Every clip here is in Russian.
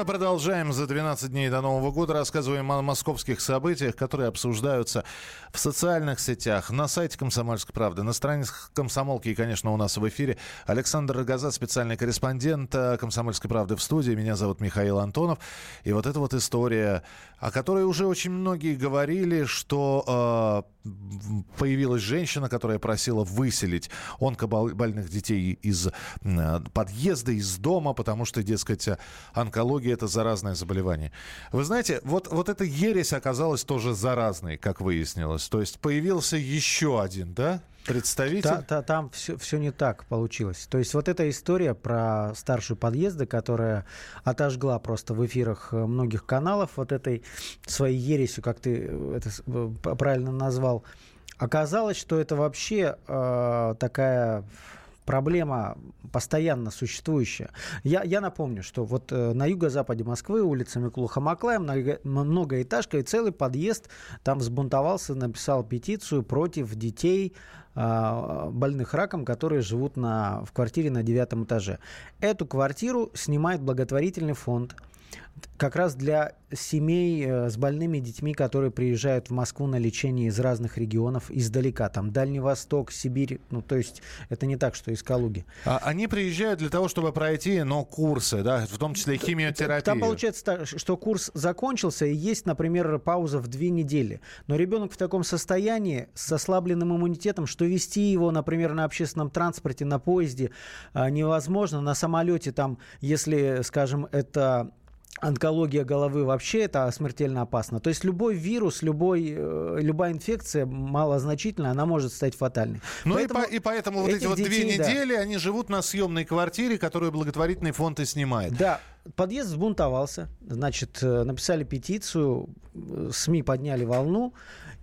Мы продолжаем за 12 дней до Нового года. Рассказываем о московских событиях, которые обсуждаются в социальных сетях, на сайте «Комсомольской правды», на страницах «Комсомолки» и, конечно, у нас в эфире. Александр Рогоза, специальный корреспондент э, «Комсомольской правды» в студии. Меня зовут Михаил Антонов. И вот эта вот история, о которой уже очень многие говорили, что э, появилась женщина, которая просила выселить онкобольных детей из подъезда, из дома, потому что, дескать, онкология – это заразное заболевание. Вы знаете, вот, вот эта ересь оказалась тоже заразной, как выяснилось. То есть появился еще один, да, представитель? Та, та, там все, все не так получилось. То есть вот эта история про старшую подъезда, которая отожгла просто в эфирах многих каналов вот этой своей ересью, как ты это правильно назвал, оказалось, что это вообще э, такая проблема постоянно существующая. Я, я напомню, что вот э, на юго-западе Москвы, улица Миклуха-Маклая, много, многоэтажка и целый подъезд там взбунтовался, написал петицию против детей э, больных раком, которые живут на, в квартире на девятом этаже. Эту квартиру снимает благотворительный фонд – как раз для семей э, с больными детьми, которые приезжают в Москву на лечение из разных регионов издалека, там Дальний Восток, Сибирь, ну то есть это не так, что из Калуги. А они приезжают для того, чтобы пройти, но курсы, да, в том числе химиотерапию. Там получается так, что курс закончился и есть, например, пауза в две недели, но ребенок в таком состоянии с ослабленным иммунитетом, что вести его, например, на общественном транспорте, на поезде а, невозможно, на самолете там, если, скажем, это онкология головы вообще это смертельно опасно. То есть любой вирус, любой, э, любая инфекция малозначительная, она может стать фатальной. Ну поэтому и, по, и поэтому вот эти вот детей, две недели, да. они живут на съемной квартире, которую благотворительный фонд и снимает. Да, подъезд взбунтовался, значит, э, написали петицию, э, СМИ подняли волну,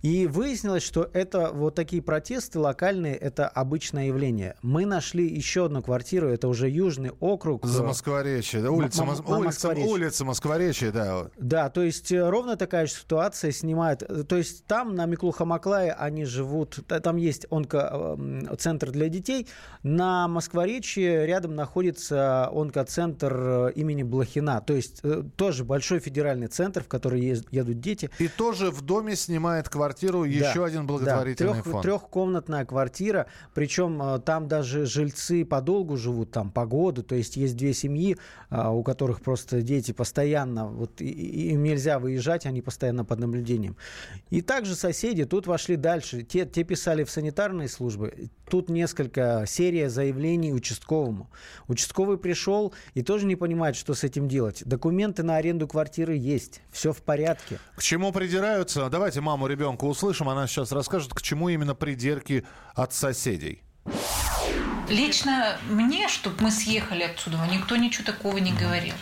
и выяснилось, что это вот такие протесты локальные, это обычное явление. Мы нашли еще одну квартиру, это уже Южный округ. За Москворечье, да, улица, М- улица, улица Москворечье, да. Да, то есть э, ровно такая же ситуация снимает. То есть там на Миклуха-Маклае они живут, там есть онкоцентр для детей, на Москворечье рядом находится онкоцентр имени Блохина. То есть э, тоже большой федеральный центр, в который едут дети. И тоже в доме снимает квартиру еще да, один благотворительный да, трех, фонд. Трехкомнатная квартира, причем э, там даже жильцы подолгу живут, там по году. То есть есть две семьи, э, у которых просто дети постоянно, вот им нельзя выезжать, они постоянно под наблюдением. И также соседи тут вошли дальше. Те, те писали в санитарные службы. Тут несколько серия заявлений участковому. Участковый пришел и тоже не понимает, что с этим делать? Документы на аренду квартиры есть, все в порядке. К чему придираются? Давайте маму ребенка услышим, она сейчас расскажет, к чему именно придирки от соседей. Лично мне, чтобы мы съехали отсюда, никто ничего такого не говорил.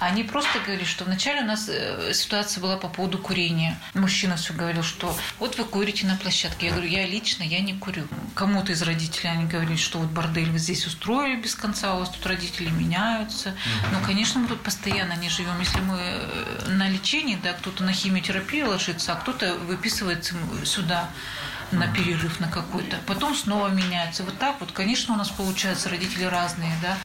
Они просто говорили, что вначале у нас э, ситуация была по поводу курения. Мужчина все говорил, что вот вы курите на площадке. Я говорю, я лично, я не курю. Кому-то из родителей они говорили, что вот бордель вы здесь устроили без конца, у вас тут родители меняются. Но, конечно, мы тут постоянно не живем. Если мы э, на лечении, да, кто-то на химиотерапию ложится, а кто-то выписывается сюда на перерыв на какой-то, потом снова меняется. Вот так вот, конечно, у нас получается родители разные, да.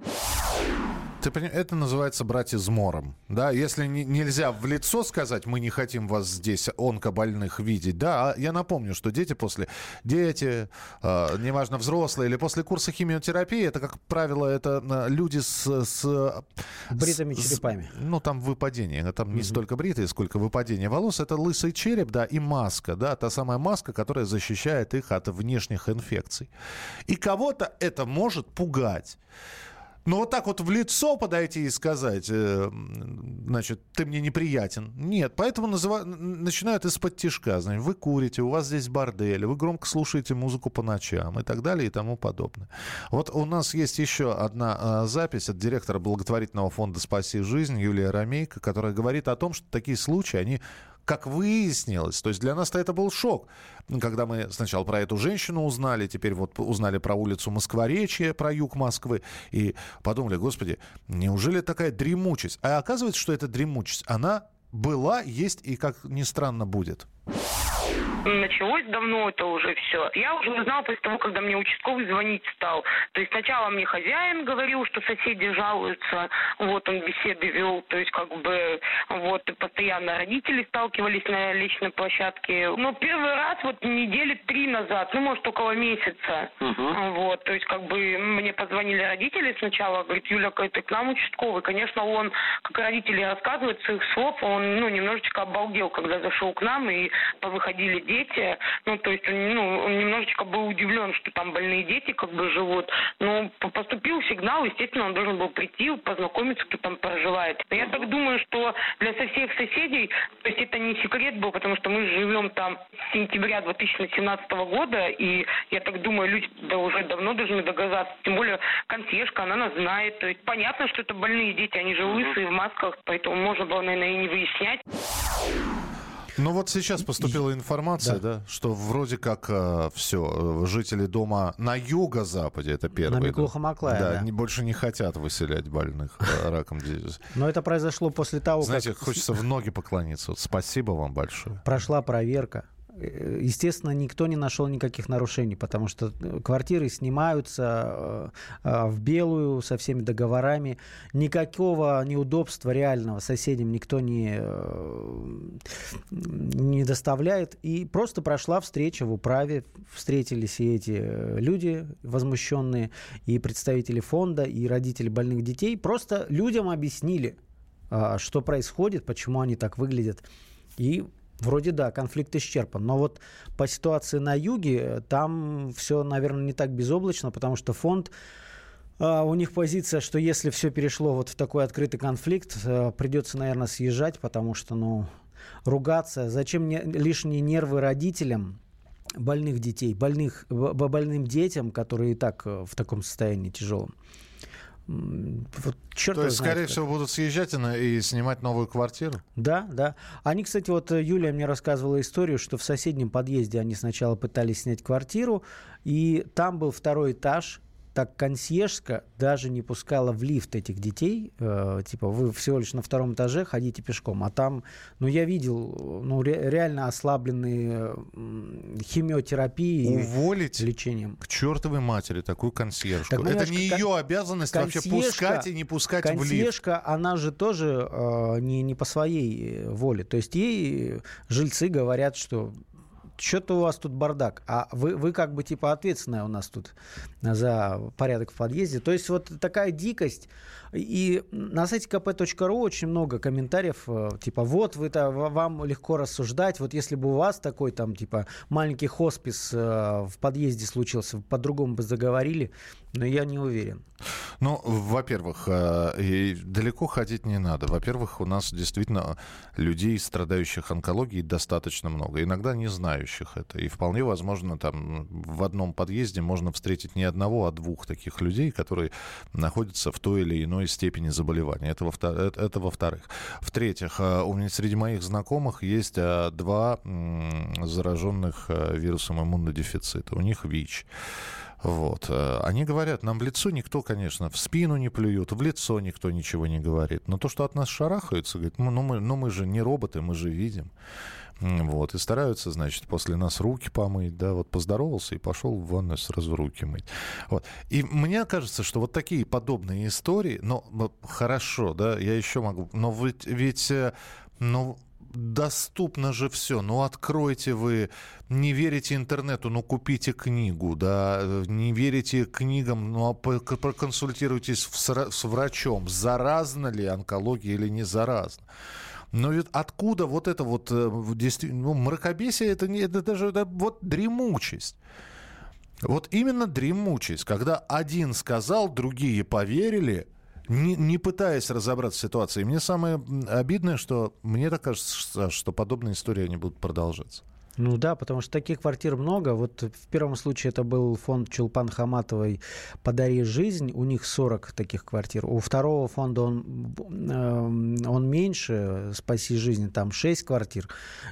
Ты понимаешь, это называется брать измором. Да, если не, нельзя в лицо сказать, мы не хотим вас здесь онкобольных видеть. Да, а я напомню, что дети после дети, э, неважно взрослые или после курса химиотерапии, это как правило это э, люди с, с бритыми с, черепами. ну там выпадение, там не mm столько бритые, сколько выпадение волос. Это лысый череп, да, и маска, да, та самая маска, которая защищает их от внешних инфекций. И кого-то это может пугать. Но вот так вот в лицо подойти и сказать, э, значит, ты мне неприятен. Нет, поэтому называ... начинают из-под тишка. Значит, вы курите, у вас здесь бордель, вы громко слушаете музыку по ночам и так далее и тому подобное. Вот у нас есть еще одна э, запись от директора благотворительного фонда «Спаси жизнь» Юлия Ромейко, которая говорит о том, что такие случаи, они как выяснилось, то есть для нас-то это был шок, когда мы сначала про эту женщину узнали, теперь вот узнали про улицу Москворечья, про юг Москвы, и подумали, господи, неужели такая дремучесть? А оказывается, что эта дремучесть, она была, есть и, как ни странно, будет? Началось давно это уже все. Я уже узнала после того, когда мне участковый звонить стал. То есть сначала мне хозяин говорил, что соседи жалуются, вот он беседы вел, то есть как бы вот постоянно родители сталкивались на личной площадке. Но первый раз вот недели три назад, ну может около месяца, uh-huh. вот, то есть как бы мне позвонили родители сначала, говорит, Юля, это к нам участковый. Конечно, он, как родители рассказывают с их слов, он ну немножечко обалдел, когда зашел к нам и повыходили дети. Ну, то есть он, ну, он немножечко был удивлен, что там больные дети как бы живут. Но поступил сигнал, естественно, он должен был прийти, познакомиться, кто там проживает. Я так думаю, что для всех соседей, то есть это не секрет был, потому что мы живем там с сентября 2017 года, и я так думаю, люди да, уже давно должны догадаться. Тем более консьержка, она нас знает. То есть понятно, что это больные дети, они же лысые в масках, поэтому можно было, наверное, и не выяснять. Ну вот сейчас поступила информация, да, да что вроде как э, все, жители дома на юго-западе, это первое. На Миклуха-Маклая, да. да. Не, больше не хотят выселять больных э, раком. Но это произошло после того, Знаете, как... хочется в ноги поклониться. Спасибо вам большое. Прошла проверка Э, естественно, никто не нашел никаких нарушений, потому что э, квартиры снимаются э, в белую со всеми договорами. Никакого неудобства реального соседям никто не, не доставляет. И просто прошла встреча в управе. Встретились и эти люди возмущенные, и представители фонда, и родители больных детей. Просто людям объяснили, что происходит, почему они так выглядят. И Вроде да, конфликт исчерпан. Но вот по ситуации на юге, там все, наверное, не так безоблачно, потому что фонд а, у них позиция, что если все перешло вот в такой открытый конфликт, э, придется, наверное, съезжать, потому что, ну, ругаться, зачем мне лишние нервы родителям, больных детей, больных, больным детям, которые и так э, в таком состоянии тяжелом. Вот черт То есть, знает, скорее всего, будут съезжать и снимать новую квартиру? Да, да. Они, кстати, вот э, Юлия мне рассказывала историю, что в соседнем подъезде они сначала пытались снять квартиру, и там был второй этаж, так консьержка даже не пускала в лифт этих детей. Э, типа, вы всего лишь на втором этаже ходите пешком. А там, ну, я видел, ну, ре- реально ослабленные химиотерапией Уволить и лечением. к чертовой матери такую консьержку. Так, Это не ее обязанность вообще пускать и не пускать в лифт. Консьержка, она же тоже э, не, не по своей воле. То есть ей жильцы говорят, что что-то у вас тут бардак, а вы, вы как бы типа ответственная у нас тут за порядок в подъезде. То есть вот такая дикость. И на сайте kp.ru очень много комментариев, э, типа, вот вы -то, вам легко рассуждать, вот если бы у вас такой там, типа, маленький хоспис э, в подъезде случился, по-другому бы заговорили, но я не уверен. Ну, во-первых, э, далеко ходить не надо. Во-первых, у нас действительно людей, страдающих онкологией, достаточно много. Иногда не знающих это. И вполне возможно, там в одном подъезде можно встретить не одного, а двух таких людей, которые находятся в той или иной степени заболевания. Это, это во-вторых. В-третьих, э, у меня среди моих знакомых есть э, два зараженных вирусом иммунодефицита. У них ВИЧ. Вот. Э, они говорят, нам в лицо никто, конечно, в спину не плюют, в лицо никто ничего не говорит. Но то, что от нас шарахаются, говорит, ну мы, ну мы же не роботы, мы же видим. Вот, и стараются, значит, после нас руки помыть, да, вот поздоровался и пошел в ванную сразу руки мыть. Вот. И мне кажется, что вот такие подобные истории, ну, хорошо, да, я еще могу, но ведь, ведь э, ну, доступно же все. Ну, откройте вы, не верите интернету, ну, купите книгу, да, не верите книгам, ну, а проконсультируйтесь с врачом, заразна ли онкология или не заразна. Но ведь откуда вот это вот э, ну, мракобесие, это, не, это даже это вот дремучесть. Вот именно дремучесть, когда один сказал, другие поверили, не, не пытаясь разобраться в ситуации. Мне самое обидное, что мне так кажется, что подобные истории они будут продолжаться. Ну да, потому что таких квартир много. Вот в первом случае это был фонд Чулпан Хаматовой «Подари жизнь». У них 40 таких квартир. У второго фонда он, э, он меньше, «Спаси жизнь», там 6 квартир.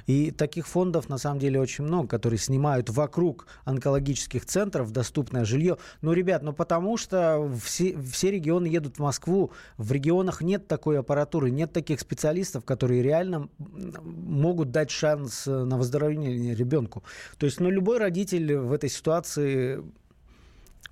И таких фондов на самом деле очень много, которые снимают вокруг онкологических центров доступное жилье. Ну, ребят, ну потому что все, все регионы едут в Москву. В регионах нет такой аппаратуры, нет таких специалистов, которые реально могут дать шанс на выздоровление ребенку. То есть, ну, любой родитель в этой ситуации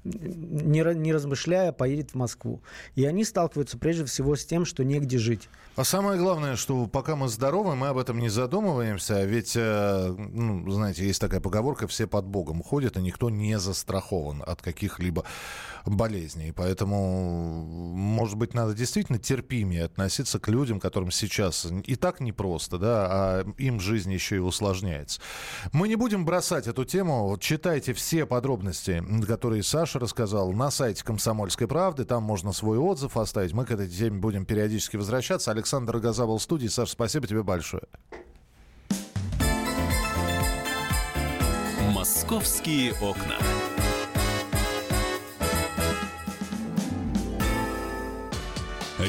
не, не размышляя, поедет в Москву. И они сталкиваются прежде всего с тем, что негде жить. А самое главное, что пока мы здоровы, мы об этом не задумываемся. Ведь, э, ну, знаете, есть такая поговорка, все под Богом ходят, и никто не застрахован от каких-либо болезней. Поэтому, может быть, надо действительно терпимее относиться к людям, которым сейчас и так непросто, да, а им жизнь еще и усложняется. Мы не будем бросать эту тему. Читайте все подробности, которые Саша рассказал на сайте «Комсомольской правды». Там можно свой отзыв оставить. Мы к этой теме будем периодически возвращаться. Александр Газа в студии. Саша, спасибо тебе большое. «Московские окна».